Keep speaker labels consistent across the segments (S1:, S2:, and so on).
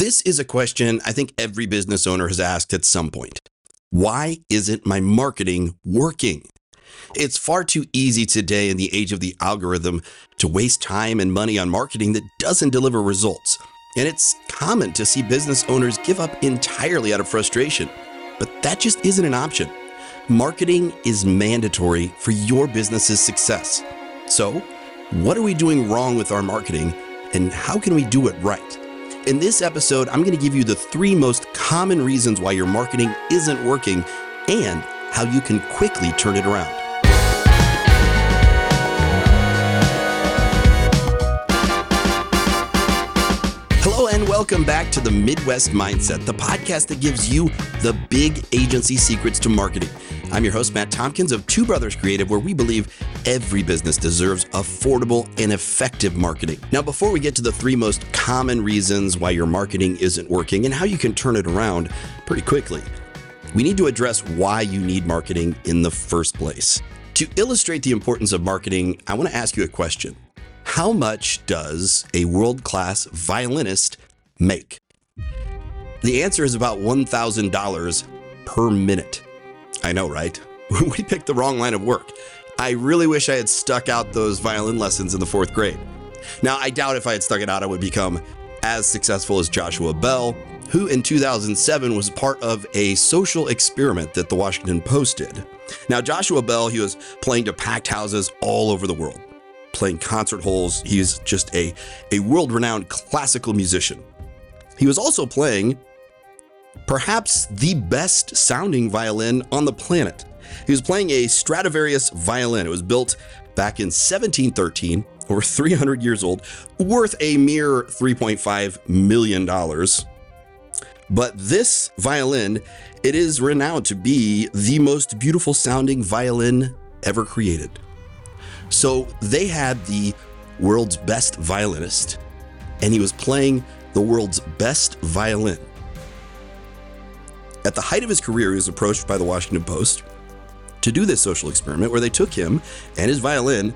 S1: This is a question I think every business owner has asked at some point. Why isn't my marketing working? It's far too easy today in the age of the algorithm to waste time and money on marketing that doesn't deliver results. And it's common to see business owners give up entirely out of frustration. But that just isn't an option. Marketing is mandatory for your business's success. So, what are we doing wrong with our marketing and how can we do it right? In this episode, I'm going to give you the three most common reasons why your marketing isn't working and how you can quickly turn it around. Hello, and welcome back to the Midwest Mindset, the podcast that gives you the big agency secrets to marketing. I'm your host, Matt Tompkins of Two Brothers Creative, where we believe every business deserves affordable and effective marketing. Now, before we get to the three most common reasons why your marketing isn't working and how you can turn it around pretty quickly, we need to address why you need marketing in the first place. To illustrate the importance of marketing, I want to ask you a question. How much does a world class violinist make? The answer is about $1,000 per minute. I know, right? we picked the wrong line of work. I really wish I had stuck out those violin lessons in the fourth grade. Now, I doubt if I had stuck it out, I would become as successful as Joshua Bell, who in 2007 was part of a social experiment that the Washington Post did. Now, Joshua Bell, he was playing to packed houses all over the world playing concert halls. He's just a, a world renowned classical musician. He was also playing perhaps the best sounding violin on the planet. He was playing a Stradivarius violin. It was built back in 1713, over 300 years old, worth a mere $3.5 million. But this violin, it is renowned to be the most beautiful sounding violin ever created. So they had the world's best violinist, and he was playing the world's best violin. At the height of his career, he was approached by the Washington Post to do this social experiment where they took him and his violin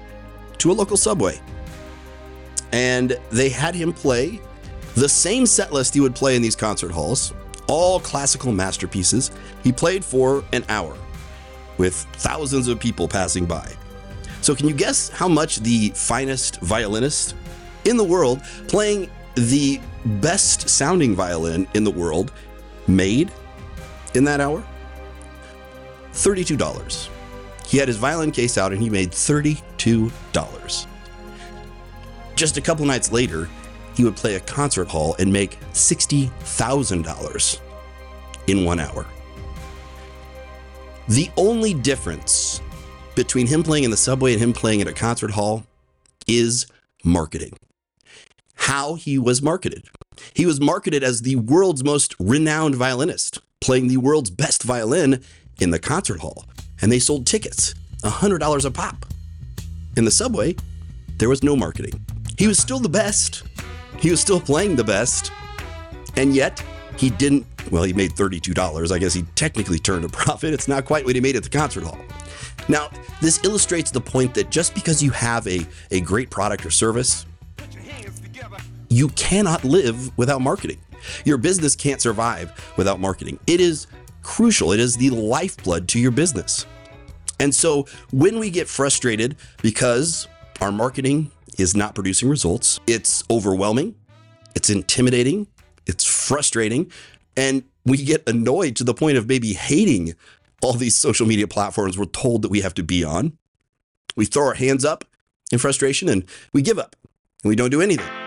S1: to a local subway. And they had him play the same set list he would play in these concert halls, all classical masterpieces. He played for an hour with thousands of people passing by. So, can you guess how much the finest violinist in the world playing the best sounding violin in the world made in that hour? $32. He had his violin case out and he made $32. Just a couple nights later, he would play a concert hall and make $60,000 in one hour. The only difference between him playing in the subway and him playing at a concert hall is marketing. How he was marketed. He was marketed as the world's most renowned violinist, playing the world's best violin in the concert hall. And they sold tickets, $100 a pop. In the subway, there was no marketing. He was still the best. He was still playing the best. And yet, he didn't, well, he made $32. I guess he technically turned a profit. It's not quite what he made at the concert hall. Now, this illustrates the point that just because you have a, a great product or service, you cannot live without marketing. Your business can't survive without marketing. It is crucial, it is the lifeblood to your business. And so when we get frustrated because our marketing is not producing results, it's overwhelming, it's intimidating, it's frustrating, and we get annoyed to the point of maybe hating all these social media platforms we're told that we have to be on. We throw our hands up in frustration and we give up and we don't do anything.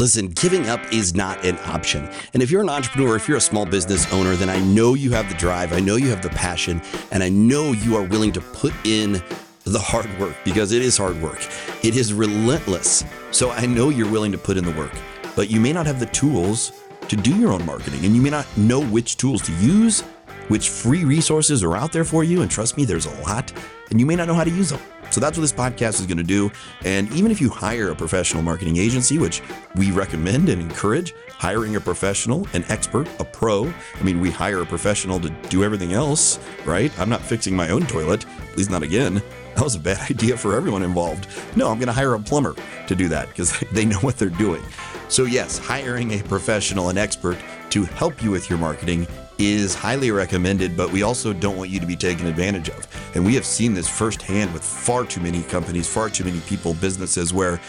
S1: Listen, giving up is not an option. And if you're an entrepreneur, if you're a small business owner, then I know you have the drive, I know you have the passion, and I know you are willing to put in the hard work because it is hard work. It is relentless. So I know you're willing to put in the work, but you may not have the tools to do your own marketing and you may not know which tools to use which free resources are out there for you. And trust me, there's a lot, and you may not know how to use them. So that's what this podcast is going to do. And even if you hire a professional marketing agency, which we recommend and encourage, hiring a professional, an expert, a pro. I mean, we hire a professional to do everything else, right? I'm not fixing my own toilet, at least not again. That was a bad idea for everyone involved. No, I'm going to hire a plumber to do that because they know what they're doing. So, yes, hiring a professional, an expert to help you with your marketing is highly recommended, but we also don't want you to be taken advantage of. And we have seen this firsthand with far too many companies, far too many people, businesses where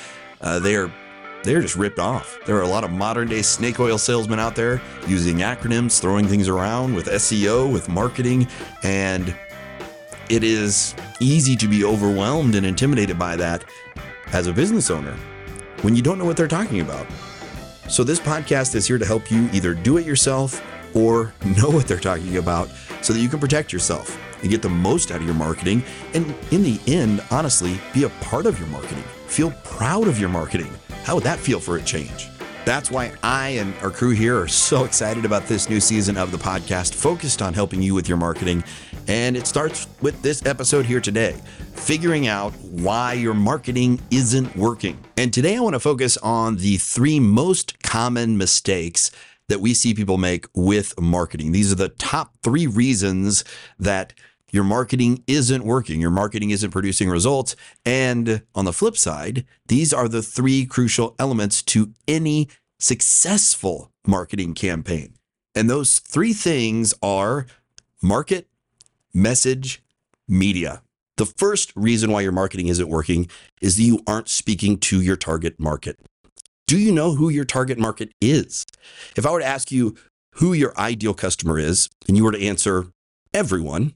S1: uh, they are they're just ripped off. There are a lot of modern day snake oil salesmen out there using acronyms, throwing things around with SEO, with marketing, and it is easy to be overwhelmed and intimidated by that as a business owner when you don't know what they're talking about. So, this podcast is here to help you either do it yourself or know what they're talking about so that you can protect yourself and get the most out of your marketing. And in the end, honestly, be a part of your marketing. Feel proud of your marketing. How would that feel for a change? That's why I and our crew here are so excited about this new season of the podcast focused on helping you with your marketing. And it starts with this episode here today figuring out why your marketing isn't working. And today I want to focus on the three most common mistakes that we see people make with marketing. These are the top three reasons that your marketing isn't working, your marketing isn't producing results. And on the flip side, these are the three crucial elements to any successful marketing campaign. And those three things are market, message, media. The first reason why your marketing isn't working is that you aren't speaking to your target market. Do you know who your target market is? If I were to ask you who your ideal customer is, and you were to answer everyone,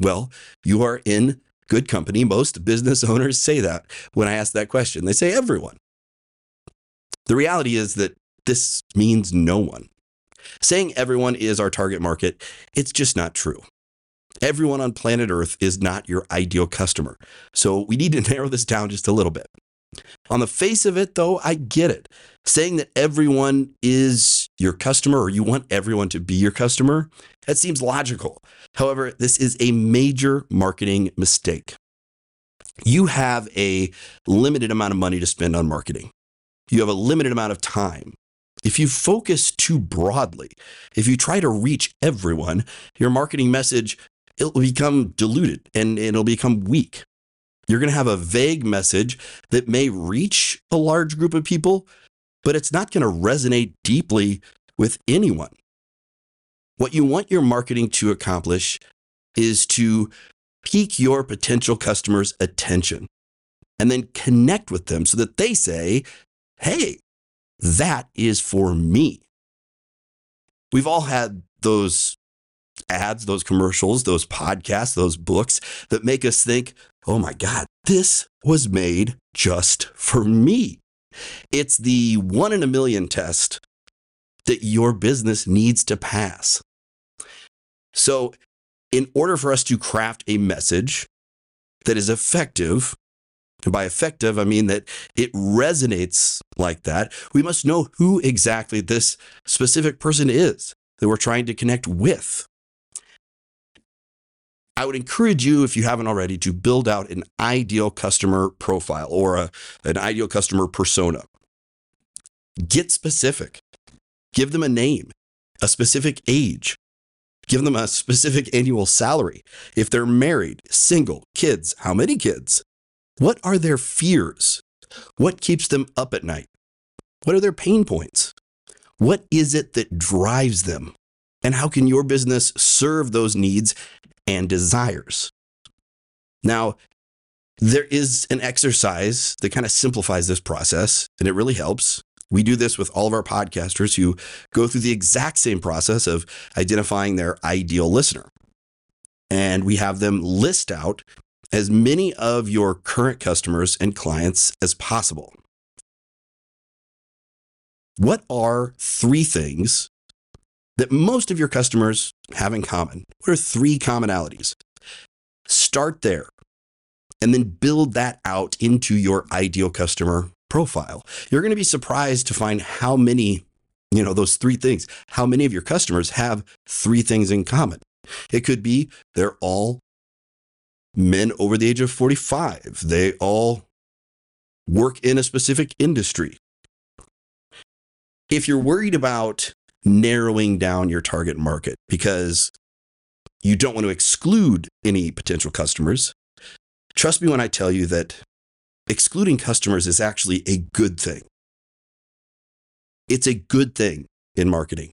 S1: well, you are in good company. Most business owners say that when I ask that question. They say everyone. The reality is that this means no one. Saying everyone is our target market, it's just not true. Everyone on planet Earth is not your ideal customer. So we need to narrow this down just a little bit. On the face of it, though, I get it. Saying that everyone is your customer or you want everyone to be your customer, that seems logical. However, this is a major marketing mistake. You have a limited amount of money to spend on marketing, you have a limited amount of time. If you focus too broadly, if you try to reach everyone, your marketing message it'll become diluted and it'll become weak. You're going to have a vague message that may reach a large group of people, but it's not going to resonate deeply with anyone. What you want your marketing to accomplish is to pique your potential customers' attention and then connect with them so that they say, hey, that is for me. We've all had those ads, those commercials, those podcasts, those books that make us think, oh my God, this was made just for me. It's the one in a million test that your business needs to pass. So, in order for us to craft a message that is effective, and by effective, I mean that it resonates like that, we must know who exactly this specific person is that we're trying to connect with. I would encourage you, if you haven't already, to build out an ideal customer profile or a, an ideal customer persona. Get specific. Give them a name, a specific age. Give them a specific annual salary. If they're married, single, kids, how many kids? What are their fears? What keeps them up at night? What are their pain points? What is it that drives them? And how can your business serve those needs and desires. Now, there is an exercise that kind of simplifies this process, and it really helps. We do this with all of our podcasters who go through the exact same process of identifying their ideal listener. And we have them list out as many of your current customers and clients as possible. What are three things that most of your customers have in common? What are three commonalities? Start there and then build that out into your ideal customer profile. You're going to be surprised to find how many, you know, those three things, how many of your customers have three things in common. It could be they're all men over the age of 45. They all work in a specific industry. If you're worried about narrowing down your target market because you don't want to exclude any potential customers. Trust me when I tell you that excluding customers is actually a good thing. It's a good thing in marketing.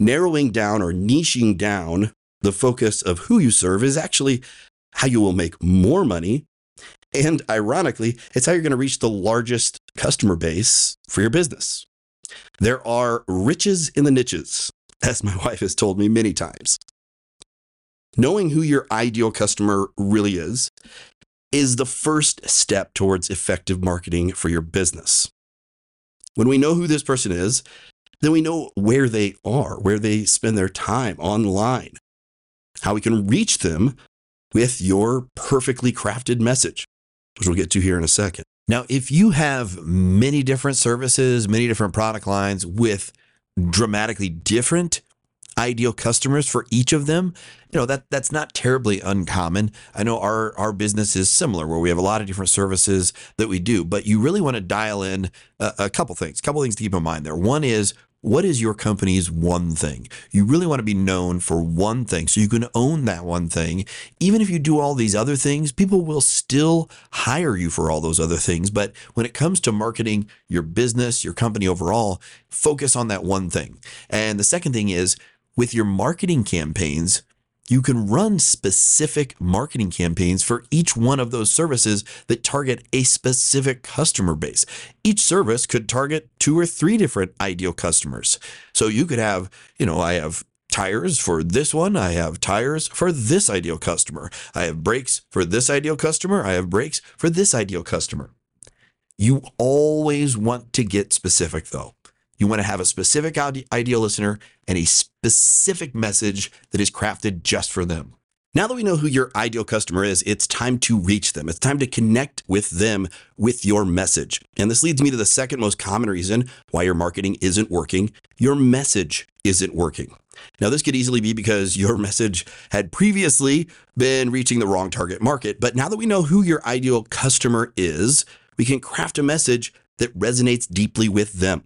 S1: Narrowing down or niching down the focus of who you serve is actually how you will make more money. And ironically, it's how you're going to reach the largest customer base for your business. There are riches in the niches, as my wife has told me many times. Knowing who your ideal customer really is is the first step towards effective marketing for your business. When we know who this person is, then we know where they are, where they spend their time online, how we can reach them with your perfectly crafted message, which we'll get to here in a second.
S2: Now, if you have many different services, many different product lines with dramatically different ideal customers for each of them, you know, that that's not terribly uncommon. I know our our business is similar where we have a lot of different services that we do, but you really want to dial in a, a couple things. A couple things to keep in mind there. One is what is your company's one thing? You really want to be known for one thing so you can own that one thing. Even if you do all these other things, people will still hire you for all those other things. But when it comes to marketing your business, your company overall, focus on that one thing. And the second thing is with your marketing campaigns, you can run specific marketing campaigns for each one of those services that target a specific customer base. Each service could target two or three different ideal customers. So you could have, you know, I have tires for this one. I have tires for this ideal customer. I have brakes for this ideal customer. I have brakes for this ideal customer. You always want to get specific though. You want to have a specific ideal listener and a specific message that is crafted just for them. Now that we know who your ideal customer is, it's time to reach them. It's time to connect with them with your message. And this leads me to the second most common reason why your marketing isn't working. Your message isn't working. Now, this could easily be because your message had previously been reaching the wrong target market. But now that we know who your ideal customer is, we can craft a message that resonates deeply with them.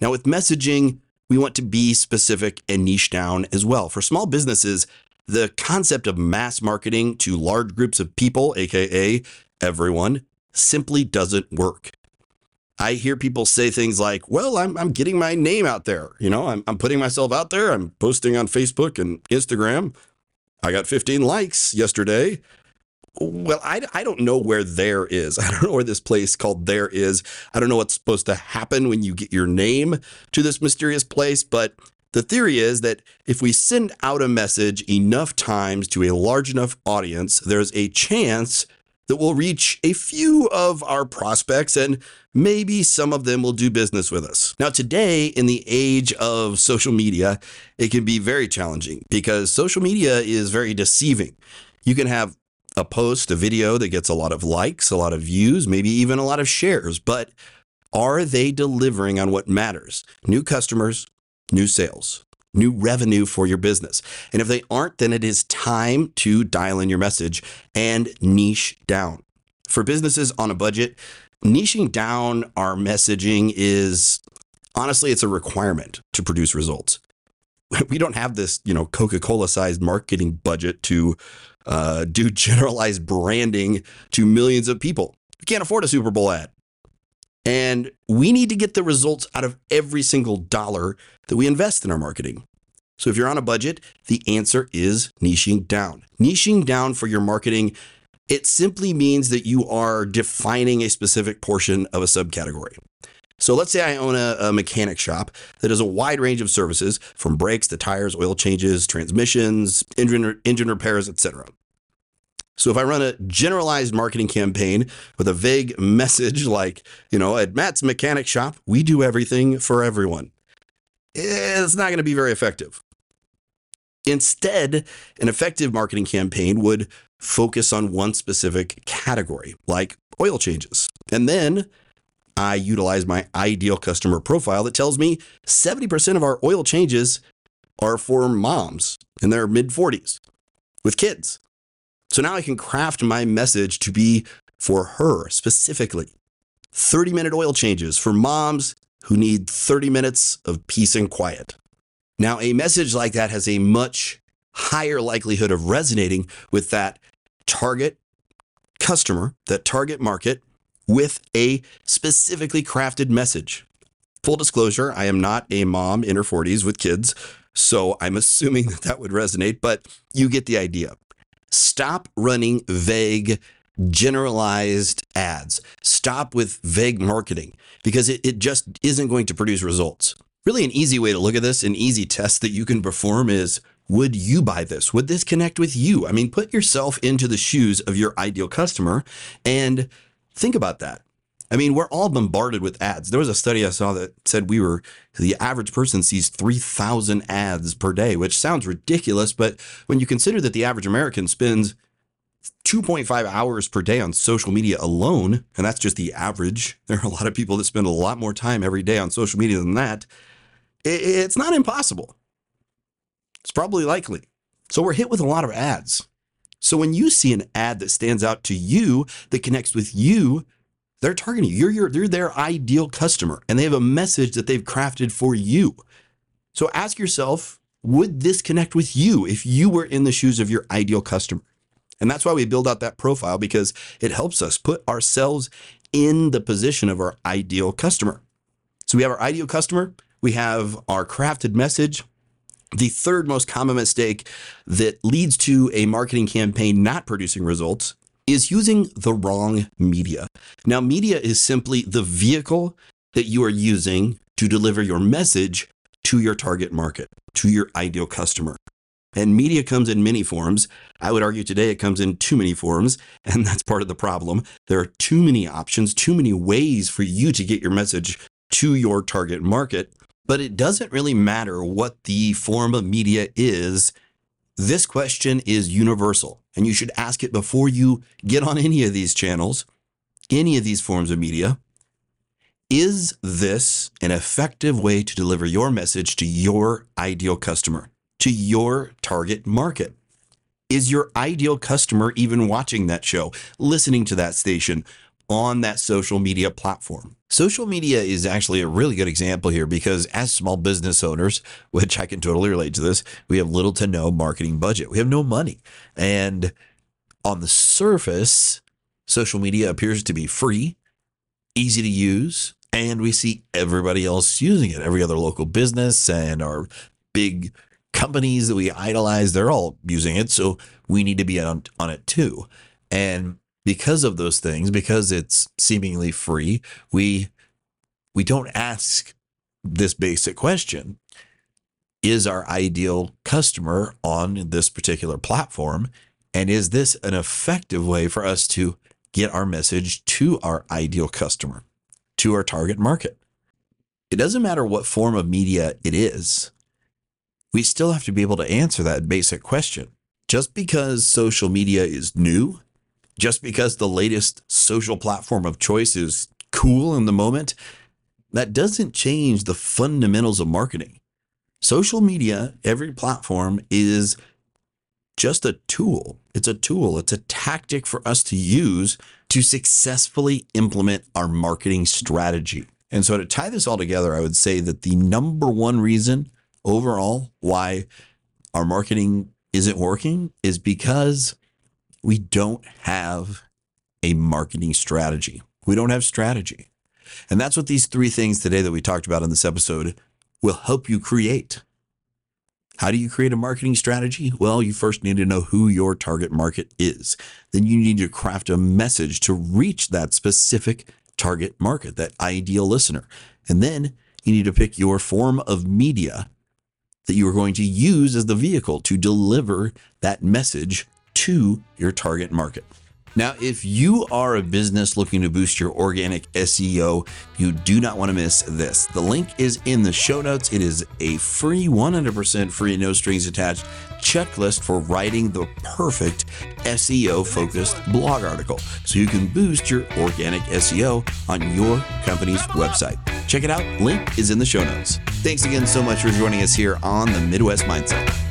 S2: Now, with messaging, we want to be specific and niche down as well. For small businesses, the concept of mass marketing to large groups of people, AKA everyone, simply doesn't work. I hear people say things like, well, I'm, I'm getting my name out there. You know, I'm, I'm putting myself out there. I'm posting on Facebook and Instagram. I got 15 likes yesterday. Well, I, I don't know where there is. I don't know where this place called there is. I don't know what's supposed to happen when you get your name to this mysterious place, but the theory is that if we send out a message enough times to a large enough audience, there's a chance that we'll reach a few of our prospects and maybe some of them will do business with us. Now, today, in the age of social media, it can be very challenging because social media is very deceiving. You can have a post, a video that gets a lot of likes, a lot of views, maybe even a lot of shares, but are they delivering on what matters? New customers, new sales, new revenue for your business. And if they aren't, then it is time to dial in your message and niche down. For businesses on a budget, niching down our messaging is honestly, it's a requirement to produce results. We don't have this, you know, Coca-Cola sized marketing budget to uh, do generalized branding to millions of people. We can't afford a Super Bowl ad. And we need to get the results out of every single dollar that we invest in our marketing. So if you're on a budget, the answer is niching down. Niching down for your marketing, it simply means that you are defining a specific portion of a subcategory. So let's say I own a, a, mechanic shop that has a wide range of services from brakes to tires, oil changes, transmissions, engine, engine repairs, etc. So if I run a generalized marketing campaign with a vague message like, you know, at Matt's mechanic shop, we do everything for everyone, it's not going to be very effective. Instead, an effective marketing campaign would focus on one specific category, like oil changes. And then I utilize my ideal customer profile that tells me 70% of our oil changes are for moms in their mid 40s with kids. So now I can craft my message to be for her specifically. 30 minute oil changes for moms who need 30 minutes of peace and quiet. Now, a message like that has a much higher likelihood of resonating with that target customer, that target market, with a specifically crafted message.
S1: Full disclosure, I am not a mom in her 40s with kids, so I'm assuming that that would resonate, but you get the idea. Stop running vague, generalized ads. Stop with vague marketing because it, it just isn't going to produce results. Really, an easy way to look at this, an easy test that you can perform is would you buy this? Would this connect with you? I mean, put yourself into the shoes of your ideal customer and think about that. I mean, we're all bombarded with ads. There was a study I saw that said we were, the average person sees 3,000 ads per day, which sounds ridiculous. But when you consider that the average American spends 2.5 hours per day on social media alone, and that's just the average, there are a lot of people that spend a lot more time every day on social media than that. It's not impossible. It's probably likely. So we're hit with a lot of ads. So when you see an ad that stands out to you, that connects with you, they're targeting you. You're, you're, you're their ideal customer and they have a message that they've crafted for you. So ask yourself, would this connect with you if you were in the shoes of your ideal customer? And that's why we build out that profile because it helps us put ourselves in the position of our ideal customer. So we have our ideal customer, we have our crafted message. The third most common mistake that leads to a marketing campaign not producing results is using the wrong media. Now, media is simply the vehicle that you are using to deliver your message to your target market, to your ideal customer. And media comes in many forms. I would argue today it comes in too many forms, and that's part of the problem. There are too many options, too many ways for you to get your message to your target market. But it doesn't really matter what the form of media is. This question is universal, and you should ask it before you get on any of these channels, any of these forms of media. Is this an effective way to deliver your message to your ideal customer, to your target market? Is your ideal customer even watching that show, listening to that station on that social media platform? Social media is actually a really good example here because as small business owners, which I can totally relate to this, we have little to no marketing budget. We have no money. And on the surface, social media appears to be free, easy to use, and we see everybody else using it. Every other local business and our big companies that we idolize, they're all using it. So we need to be on, on it too. And because of those things, because it's seemingly free, we we don't ask this basic question. Is our ideal customer on this particular platform? And is this an effective way for us to get our message to our ideal customer? to our target market. It doesn't matter what form of media it is, we still have to be able to answer that basic question. Just because social media is new, just because the latest social platform of choice is cool in the moment, that doesn't change the fundamentals of marketing. Social media, every platform is just a tool. It's a tool, it's a tactic for us to use to successfully implement our marketing strategy. And so, to tie this all together, I would say that the number one reason overall why our marketing isn't working is because we don't have a marketing strategy. We don't have strategy. And that's what these three things today that we talked about in this episode will help you create. How do you create a marketing strategy? Well, you first need to know who your target market is. Then you need to craft a message to reach that specific target market, that ideal listener. And then you need to pick your form of media that you are going to use as the vehicle to deliver that message to your target market. Now, if you are a business looking to boost your organic SEO, you do not want to miss this. The link is in the show notes. It is a free, 100% free, no strings attached checklist for writing the perfect SEO focused blog article so you can boost your organic SEO on your company's website. Check it out. Link is in the show notes. Thanks again so much for joining us here on the Midwest Mindset.